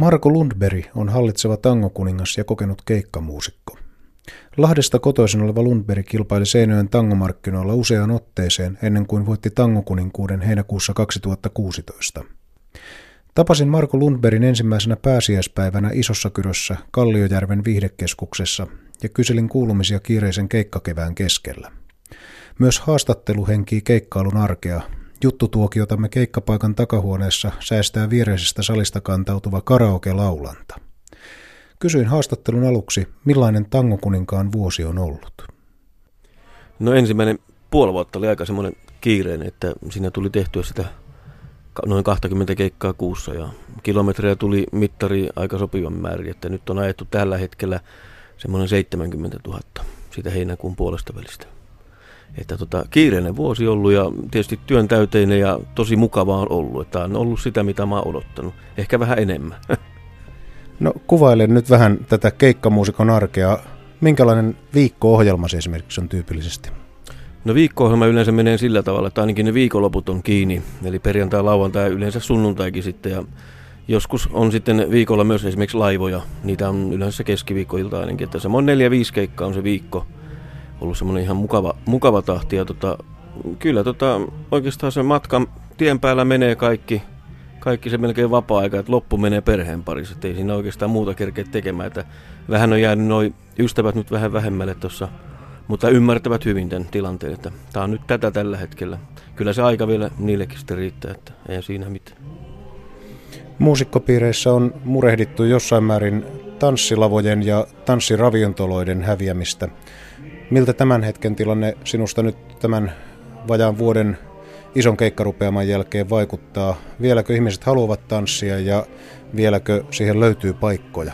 Marko Lundberg on hallitseva tangokuningas ja kokenut keikkamuusikko. Lahdesta kotoisin oleva Lundberg kilpaili Seinöön tangomarkkinoilla useaan otteeseen ennen kuin voitti tangokuninkuuden heinäkuussa 2016. Tapasin Marko Lundbergin ensimmäisenä pääsiäispäivänä Isossa Kyrössä Kalliojärven viihdekeskuksessa ja kyselin kuulumisia kiireisen keikkakevään keskellä. Myös haastattelu henkii keikkailun arkea. Juttutuokiotamme keikkapaikan takahuoneessa säästää viereisestä salista kantautuva karaoke-laulanta. Kysyin haastattelun aluksi, millainen tangokuninkaan vuosi on ollut. No ensimmäinen puoli vuotta oli aika semmoinen kiireinen, että siinä tuli tehtyä sitä noin 20 keikkaa kuussa ja kilometrejä tuli mittari aika sopivan määrin, että nyt on ajettu tällä hetkellä semmoinen 70 000 siitä heinäkuun puolesta välistä. Että tota, kiireinen vuosi ollut ja tietysti työn täyteinen ja tosi mukavaa on ollut. Että on ollut sitä, mitä mä oon odottanut. Ehkä vähän enemmän. No kuvailen nyt vähän tätä keikkamuusikon arkea. Minkälainen viikko-ohjelma esimerkiksi on tyypillisesti? No viikko-ohjelma yleensä menee sillä tavalla, että ainakin ne viikonloput on kiinni. Eli perjantai, lauantai, yleensä sunnuntaikin sitten. Ja joskus on sitten viikolla myös esimerkiksi laivoja. Niitä on yleensä keskiviikkoilta ainakin. Että semmoinen neljä, viisi keikkaa on se viikko. Ollut semmoinen ihan mukava, mukava tahti. Ja tota, kyllä tota, oikeastaan se matka tien päällä menee kaikki, kaikki se melkein vapaa-aika, että loppu menee perheen parissa. Että ei siinä oikeastaan muuta kerkeä tekemään. Että vähän on jäänyt noin ystävät nyt vähän vähemmälle tuossa mutta ymmärtävät hyvin tämän tilanteen, että tämä on nyt tätä tällä hetkellä. Kyllä se aika vielä niillekin sitten riittää, että ei siinä mitään. Muusikkopiireissä on murehdittu jossain määrin tanssilavojen ja tanssiraviontoloiden häviämistä. Miltä tämän hetken tilanne sinusta nyt tämän vajaan vuoden ison keikkarupeaman jälkeen vaikuttaa? Vieläkö ihmiset haluavat tanssia ja vieläkö siihen löytyy paikkoja?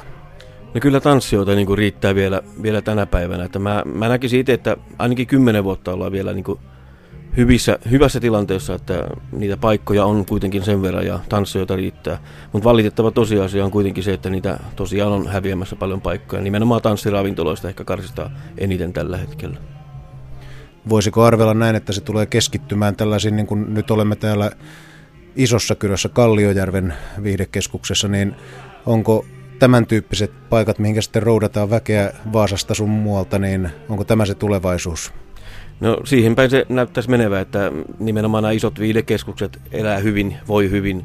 No kyllä tanssijoita niin kuin riittää vielä, vielä tänä päivänä. Että mä, mä näkisin itse, että ainakin kymmenen vuotta ollaan vielä niin kuin hyvissä, hyvässä tilanteessa, että niitä paikkoja on kuitenkin sen verran ja tanssijoita riittää. Mutta valitettava tosiasia on kuitenkin se, että niitä tosiaan on häviämässä paljon paikkoja. Nimenomaan tanssiravintoloista ehkä karsistaa eniten tällä hetkellä. Voisiko arvella näin, että se tulee keskittymään tällaisiin, niin kuin nyt olemme täällä Isossa Kyrössä Kalliojärven viihdekeskuksessa, niin onko tämän tyyppiset paikat, mihin sitten roudataan väkeä Vaasasta sun muualta, niin onko tämä se tulevaisuus? No siihen päin se näyttäisi menevä, että nimenomaan nämä isot viidekeskukset elää hyvin, voi hyvin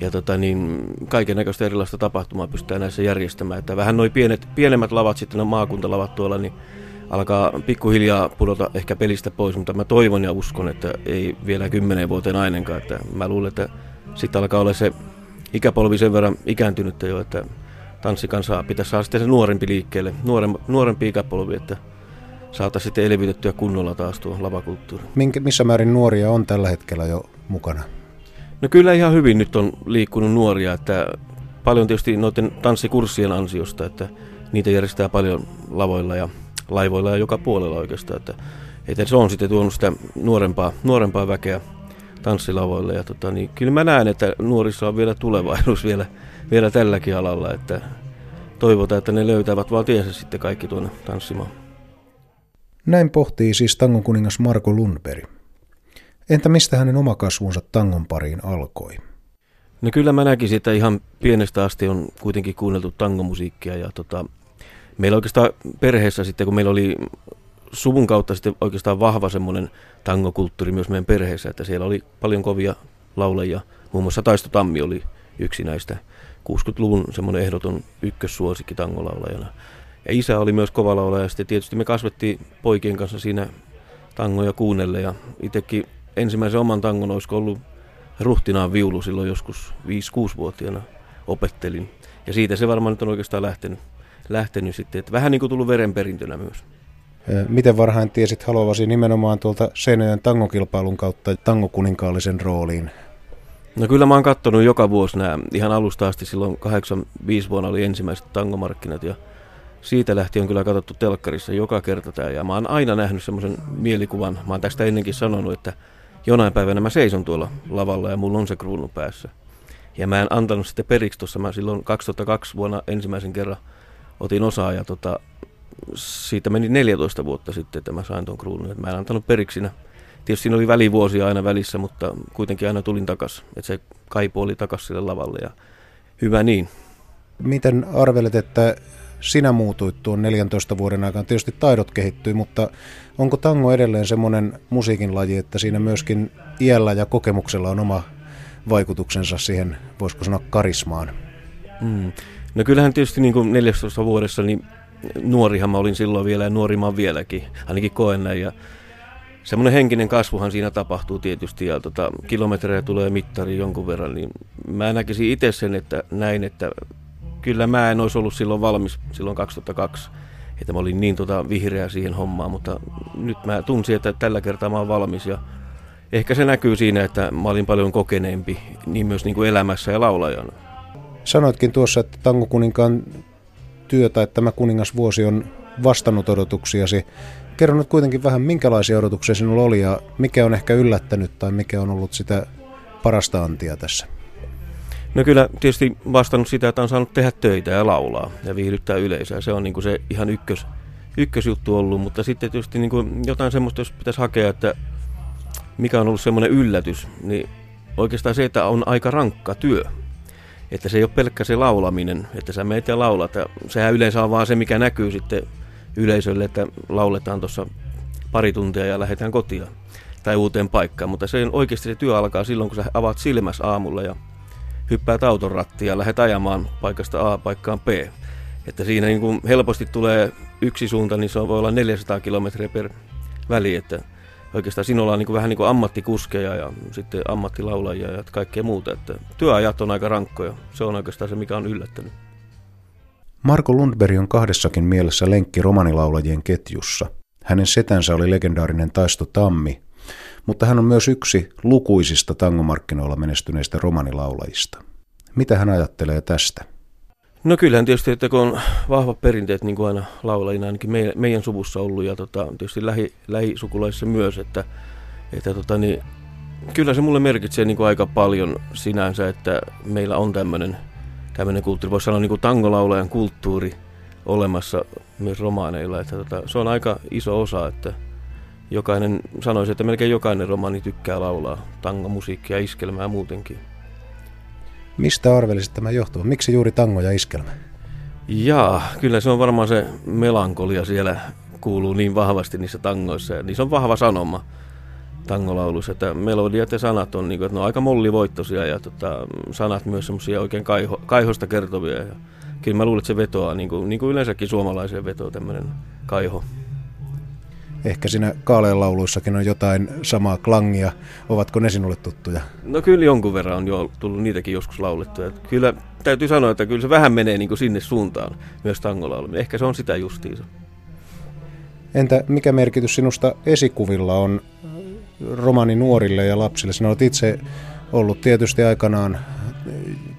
ja tota, niin, kaiken näköistä erilaista tapahtumaa pystytään näissä järjestämään. Että vähän noin pienet, pienemmät lavat, sitten on maakuntalavat tuolla, niin alkaa pikkuhiljaa pudota ehkä pelistä pois, mutta mä toivon ja uskon, että ei vielä kymmenen vuoteen ainakaan. Että mä luulen, että sitten alkaa olla se ikäpolvi sen verran ikääntynyt jo, että tanssikansaa pitäisi saada sitten se nuorempi liikkeelle, nuorem, nuorempi ikäpolvi, että saataisiin sitten elvytettyä kunnolla taas tuo lavakulttuuri. Minkä, missä määrin nuoria on tällä hetkellä jo mukana? No kyllä ihan hyvin nyt on liikkunut nuoria, että paljon tietysti noiden tanssikurssien ansiosta, että niitä järjestää paljon lavoilla ja laivoilla ja joka puolella oikeastaan, että, että se on sitten tuonut sitä nuorempaa, nuorempaa väkeä tanssilavoille ja tota, niin kyllä mä näen, että nuorissa on vielä tulevaisuus vielä vielä tälläkin alalla, että toivotaan, että ne löytävät vaan tiensä sitten kaikki tuonne tanssimaan. Näin pohtii siis tangon kuningas Marko Lundberg. Entä mistä hänen oma kasvunsa tangon pariin alkoi? No kyllä mä näkisin, että ihan pienestä asti on kuitenkin kuunneltu tangomusiikkia ja tota, meillä oikeastaan perheessä sitten, kun meillä oli suvun kautta sitten oikeastaan vahva semmoinen tangokulttuuri myös meidän perheessä, että siellä oli paljon kovia laulajia, muun muassa Taisto Tammi oli yksi näistä 60-luvun semmoinen ehdoton ykkössuosikki tangolaulajana. Ja isä oli myös kova laulaja ja sitten tietysti me kasvettiin poikien kanssa siinä tangoja kuunnelle ja itsekin ensimmäisen oman tangon olisiko ollut ruhtinaan viulu silloin joskus 5-6-vuotiaana opettelin. Ja siitä se varmaan nyt on oikeastaan lähtenyt, lähtenyt sitten, että vähän niin kuin tullut verenperintönä myös. Miten varhain tiesit haluavasi nimenomaan tuolta Seinäjän tangokilpailun kautta tangokuninkaallisen rooliin? No kyllä mä oon kattonut joka vuosi nämä ihan alusta asti. Silloin 85 vuonna oli ensimmäiset tangomarkkinat ja siitä lähtien on kyllä katsottu telkkarissa joka kerta tämä. Ja mä oon aina nähnyt semmoisen mielikuvan, mä oon tästä ennenkin sanonut, että jonain päivänä mä seison tuolla lavalla ja mulla on se kruunu päässä. Ja mä en antanut sitten periksi tuossa, mä silloin 2002 vuonna ensimmäisen kerran otin osaa ja tota, siitä meni 14 vuotta sitten, että mä sain tuon kruunun. Mä en antanut periksi siinä Tietysti siinä oli välivuosia aina välissä, mutta kuitenkin aina tulin takas. Että se kaipu oli takas sille lavalle ja hyvä niin. Miten arvelet, että sinä muutuit tuon 14 vuoden aikana? Tietysti taidot kehittyi, mutta onko tango edelleen semmoinen musiikin laji, että siinä myöskin iällä ja kokemuksella on oma vaikutuksensa siihen, voisiko sanoa, karismaan? Mm. No kyllähän tietysti niin kuin 14 vuodessa, niin nuorihan mä olin silloin vielä ja nuori mä vieläkin, ainakin koen näin. Ja semmoinen henkinen kasvuhan siinä tapahtuu tietysti ja tota, kilometrejä tulee mittari jonkun verran, niin mä näkisin itse sen, että näin, että kyllä mä en olisi ollut silloin valmis silloin 2002, että mä olin niin tota vihreä siihen hommaan, mutta nyt mä tunsin, että tällä kertaa mä oon valmis ja ehkä se näkyy siinä, että mä olin paljon kokeneempi niin myös niin kuin elämässä ja laulajana. Sanoitkin tuossa, että Tango Kuninkaan työ tai tämä kuningasvuosi on vastannut odotuksiasi. Kerro nyt kuitenkin vähän, minkälaisia odotuksia sinulla oli ja mikä on ehkä yllättänyt tai mikä on ollut sitä parasta antia tässä? No kyllä tietysti vastannut sitä, että on saanut tehdä töitä ja laulaa ja viihdyttää yleisöä. Se on niin kuin se ihan ykkös, ykkösjuttu ollut, mutta sitten tietysti niin kuin jotain semmoista, jos pitäisi hakea, että mikä on ollut semmoinen yllätys, niin oikeastaan se, että on aika rankka työ. Että se ei ole pelkkä se laulaminen, että sä meet ja laulat. Ja sehän yleensä on vaan se, mikä näkyy sitten yleisölle, että lauletaan tuossa pari tuntia ja lähdetään kotiin tai uuteen paikkaan. Mutta se oikeasti se työ alkaa silloin, kun sä avaat silmäs aamulla ja hyppäät auton rattiin ja lähdet ajamaan paikasta A paikkaan B. Että siinä niin kuin helposti tulee yksi suunta, niin se voi olla 400 kilometriä per väli, että oikeastaan sinulla on niin kuin vähän niin kuin ammattikuskeja ja sitten ammattilaulajia ja kaikkea muuta. Että työajat on aika rankkoja. Se on oikeastaan se, mikä on yllättänyt. Marko Lundberg on kahdessakin mielessä lenkki romanilaulajien ketjussa. Hänen setänsä oli legendaarinen Taisto Tammi, mutta hän on myös yksi lukuisista tangomarkkinoilla menestyneistä romanilaulajista. Mitä hän ajattelee tästä? No kyllähän tietysti, että kun on vahvat perinteet, niin kuin aina laulajina ainakin meidän, meidän suvussa ollut ja tota, tietysti lähi, lähisukulaisissa myös, että, että tota, niin, kyllä se mulle merkitsee niin kuin aika paljon sinänsä, että meillä on tämmöinen tämmöinen kulttuuri, voisi sanoa niin kuin tangolaulajan kulttuuri olemassa myös romaaneilla, että tota, se on aika iso osa, että jokainen sanoisi, että melkein jokainen romaani tykkää laulaa tangomusiikkia, iskelmää muutenkin. Mistä arvelisit tämä johtuu? Miksi juuri tango ja iskelmä? Jaa, kyllä se on varmaan se melankolia siellä kuuluu niin vahvasti niissä tangoissa. Ja niissä on vahva sanoma tangolaulussa, että melodiat ja sanat on, niin kuin, että ne on aika mollivoittoisia ja tota, sanat myös semmoisia oikein kaiho, kaihosta kertovia. Ja kyllä mä luulen, että se vetoaa, niin kuin, niin kuin yleensäkin suomalaiseen vetoa tämmöinen kaiho. Ehkä siinä Kaaleen lauluissakin on jotain samaa klangia. Ovatko ne sinulle tuttuja? No kyllä jonkun verran on jo tullut niitäkin joskus laulettuja. Kyllä täytyy sanoa, että kyllä se vähän menee niin kuin sinne suuntaan myös tangolaulu. Ehkä se on sitä justiinsa. Entä mikä merkitys sinusta esikuvilla on romani nuorille ja lapsille? Sinä olet itse ollut tietysti aikanaan,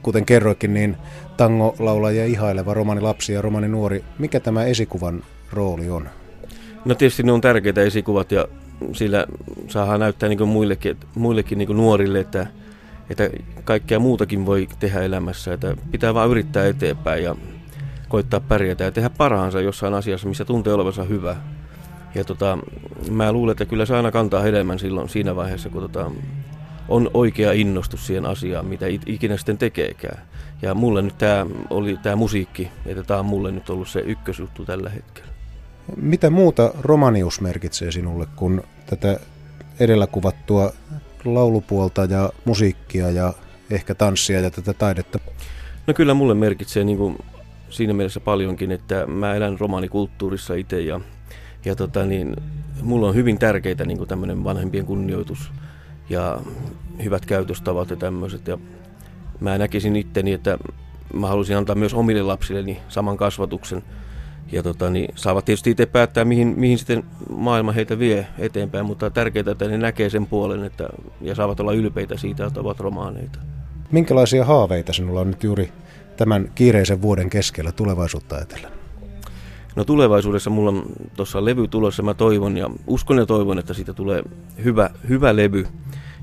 kuten kerroikin, niin tangolaulajia ihaileva romani lapsi ja romani nuori. Mikä tämä esikuvan rooli on? No tietysti ne on tärkeitä esikuvat ja sillä saadaan näyttää niin muillekin, muillekin niin nuorille, että, että kaikkea muutakin voi tehdä elämässä. Että pitää vaan yrittää eteenpäin ja koittaa pärjätä ja tehdä parhaansa jossain asiassa, missä tuntee olevansa hyvä. Ja tota, mä luulen, että kyllä se aina kantaa hedelmän silloin siinä vaiheessa, kun tota, on oikea innostus siihen asiaan, mitä ikinä sitten tekeekään. Ja mulle nyt tämä oli tämä musiikki, että tämä on mulle nyt ollut se ykkösjuttu tällä hetkellä. Mitä muuta romanius merkitsee sinulle kuin tätä edellä kuvattua laulupuolta ja musiikkia ja ehkä tanssia ja tätä taidetta? No kyllä mulle merkitsee niin kuin siinä mielessä paljonkin, että mä elän romanikulttuurissa itse ja, ja tota niin, mulla on hyvin tärkeitä niin tämmöinen vanhempien kunnioitus ja hyvät käytöstavat ja tämmöiset. Ja mä näkisin itteni, että mä halusin antaa myös omille lapsilleni saman kasvatuksen – ja tota, niin saavat tietysti itse päättää, mihin, mihin sitten maailma heitä vie eteenpäin, mutta tärkeää, että ne näkee sen puolen että, ja saavat olla ylpeitä siitä, että ovat romaaneita. Minkälaisia haaveita sinulla on nyt juuri tämän kiireisen vuoden keskellä tulevaisuutta ajatellen? No tulevaisuudessa mulla on tuossa levy tulossa, mä toivon ja uskon ja toivon, että siitä tulee hyvä, hyvä levy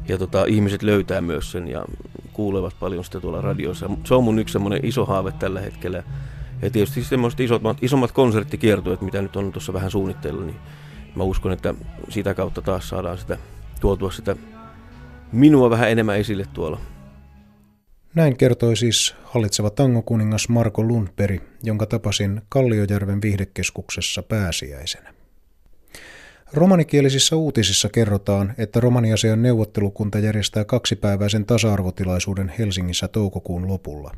ja tota, ihmiset löytää myös sen ja kuulevat paljon sitä tuolla radiossa. Se on mun yksi semmoinen iso haave tällä hetkellä ja tietysti semmoiset isommat, isommat konserttikiertueet, mitä nyt on tuossa vähän suunnitteilla, niin mä uskon, että sitä kautta taas saadaan sitä tuotua sitä minua vähän enemmän esille tuolla. Näin kertoi siis hallitseva tangokuningas Marko Lundberg, jonka tapasin Kalliojärven viihdekeskuksessa pääsiäisenä. Romanikielisissä uutisissa kerrotaan, että romaniasian neuvottelukunta järjestää kaksipäiväisen tasa-arvotilaisuuden Helsingissä toukokuun lopulla.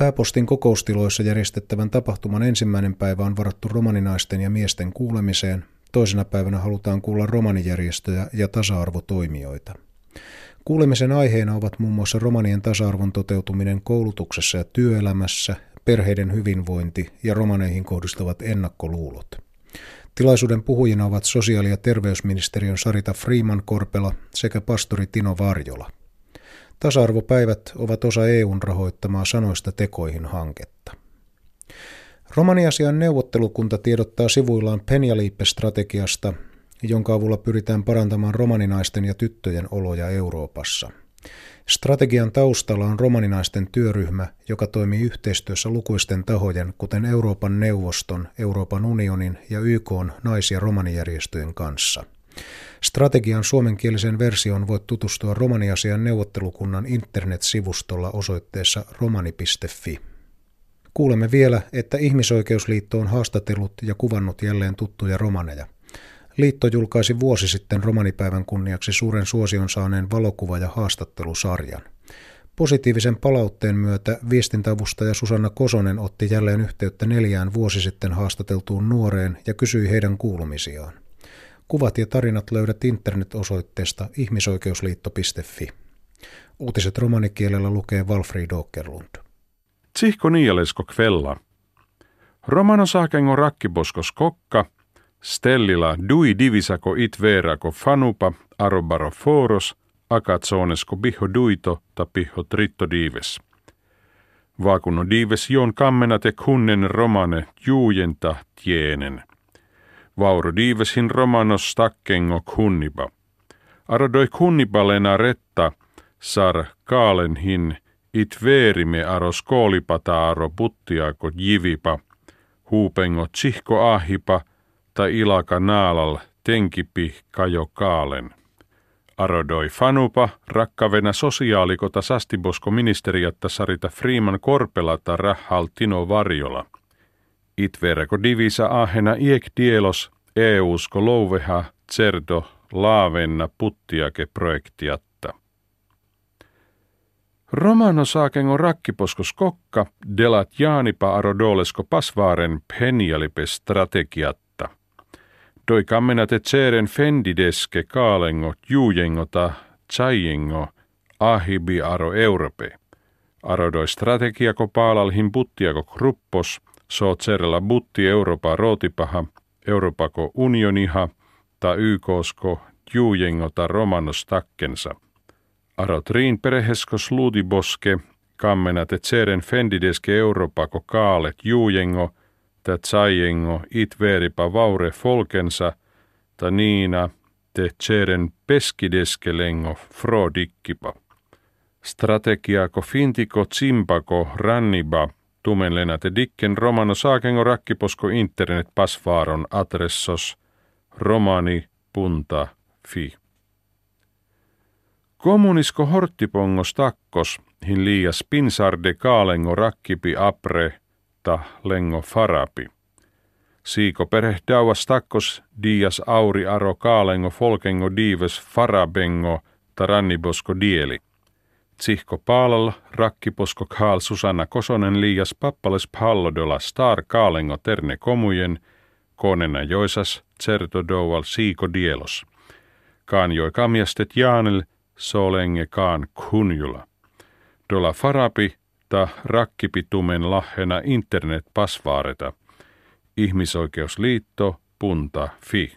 Pääpostin kokoustiloissa järjestettävän tapahtuman ensimmäinen päivä on varattu romaninaisten ja miesten kuulemiseen, toisena päivänä halutaan kuulla romanijärjestöjä ja tasa-arvotoimijoita. Kuulemisen aiheena ovat muun muassa romanien tasa-arvon toteutuminen koulutuksessa ja työelämässä, perheiden hyvinvointi ja romaneihin kohdistuvat ennakkoluulot. Tilaisuuden puhujina ovat sosiaali- ja terveysministeriön Sarita Freeman Korpela sekä pastori Tino Varjola. Tasa-arvopäivät ovat osa EUn rahoittamaa sanoista tekoihin hanketta. Romaniasian neuvottelukunta tiedottaa sivuillaan Penjaliippe-strategiasta, jonka avulla pyritään parantamaan romaninaisten ja tyttöjen oloja Euroopassa. Strategian taustalla on romaninaisten työryhmä, joka toimii yhteistyössä lukuisten tahojen, kuten Euroopan neuvoston, Euroopan unionin ja YK nais- ja romanijärjestöjen kanssa. Strategian suomenkielisen versioon voit tutustua romaniasian neuvottelukunnan internetsivustolla osoitteessa romani.fi. Kuulemme vielä, että Ihmisoikeusliitto on haastatellut ja kuvannut jälleen tuttuja romaneja – Liitto julkaisi vuosi sitten romanipäivän kunniaksi suuren suosion saaneen valokuva- ja haastattelusarjan. Positiivisen palautteen myötä viestintäavustaja Susanna Kosonen otti jälleen yhteyttä neljään vuosi sitten haastateltuun nuoreen ja kysyi heidän kuulumisiaan. Kuvat ja tarinat löydät internet-osoitteesta ihmisoikeusliitto.fi. Uutiset romanikielellä lukee Walfrid Åkerlund. Tsihko niialesko kvella. Romano saakengo rakkiboskos kokka – Stellila dui divisako it verako fanupa arobaro foros akatsonesko biho duito ta piho tritto dives. Vaakuno dives jon kammenate kunnen romane juujenta tienen. Vauro divesin romanos stakkengo kunniba. Arodoi kunnibalena retta sar kaalenhin it veerime aros koolipata aro puttiako jivipa. Huupengo tsihko ahipa – tai ilaka naalal tenkipi kajo kaalen. Arodoi fanupa rakkavena sosiaalikota sastibosko ministeriatta Sarita Freeman Korpelata rahhal Tino Varjola. Itverko divisa ahena iek dielos EUsko louveha cerdo laavenna puttiake projektiatta. Romano saakengo rakkiposkos kokka delat jaanipa arodolesko pasvaaren penjalipe strategiat Doi kammenat et seren fendideske kaalengo juujengota tsajengo ahibi aro europe. Aro doi strategiako paalalhin buttiako kruppos, so tserellä butti Euroopa rootipaha, Euroopako unioniha, ta YKsko juujengota romanos takkensa. Aro triin pereheskos luudiboske, kammenat et seren fendideske Euroopako kaalet juujengo – that saiengo it veripa vaure folkensa, ta niina te tseren peskideskelengo frodikkipa. Strategiako fintiko tsimpako ranniba tumenlena te dikken romano saakengo rakkiposko internet pasvaaron adressos romani.fi. Kommunisko horttipongos takkos, hin liias pinsarde kaalengo rakkipi apre ta lengo farapi. Siiko dauas takkos dias auri aro kaalengo folkengo dives farabengo tarannibosko dieli. Tsihko paalal rakkiposko kaal Susanna Kosonen liias pappales pallodola star kaalengo terne komujen, konena joisas doual siiko dielos. Kaan joi kamjastet jaanel, solenge kaan kunjula. Dola farapi mutta rakkipitumen lahjena internet pasvaareta. Ihmisoikeusliitto punta fi.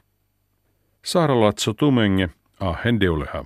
Saaralatso tumenge ahen deuleha.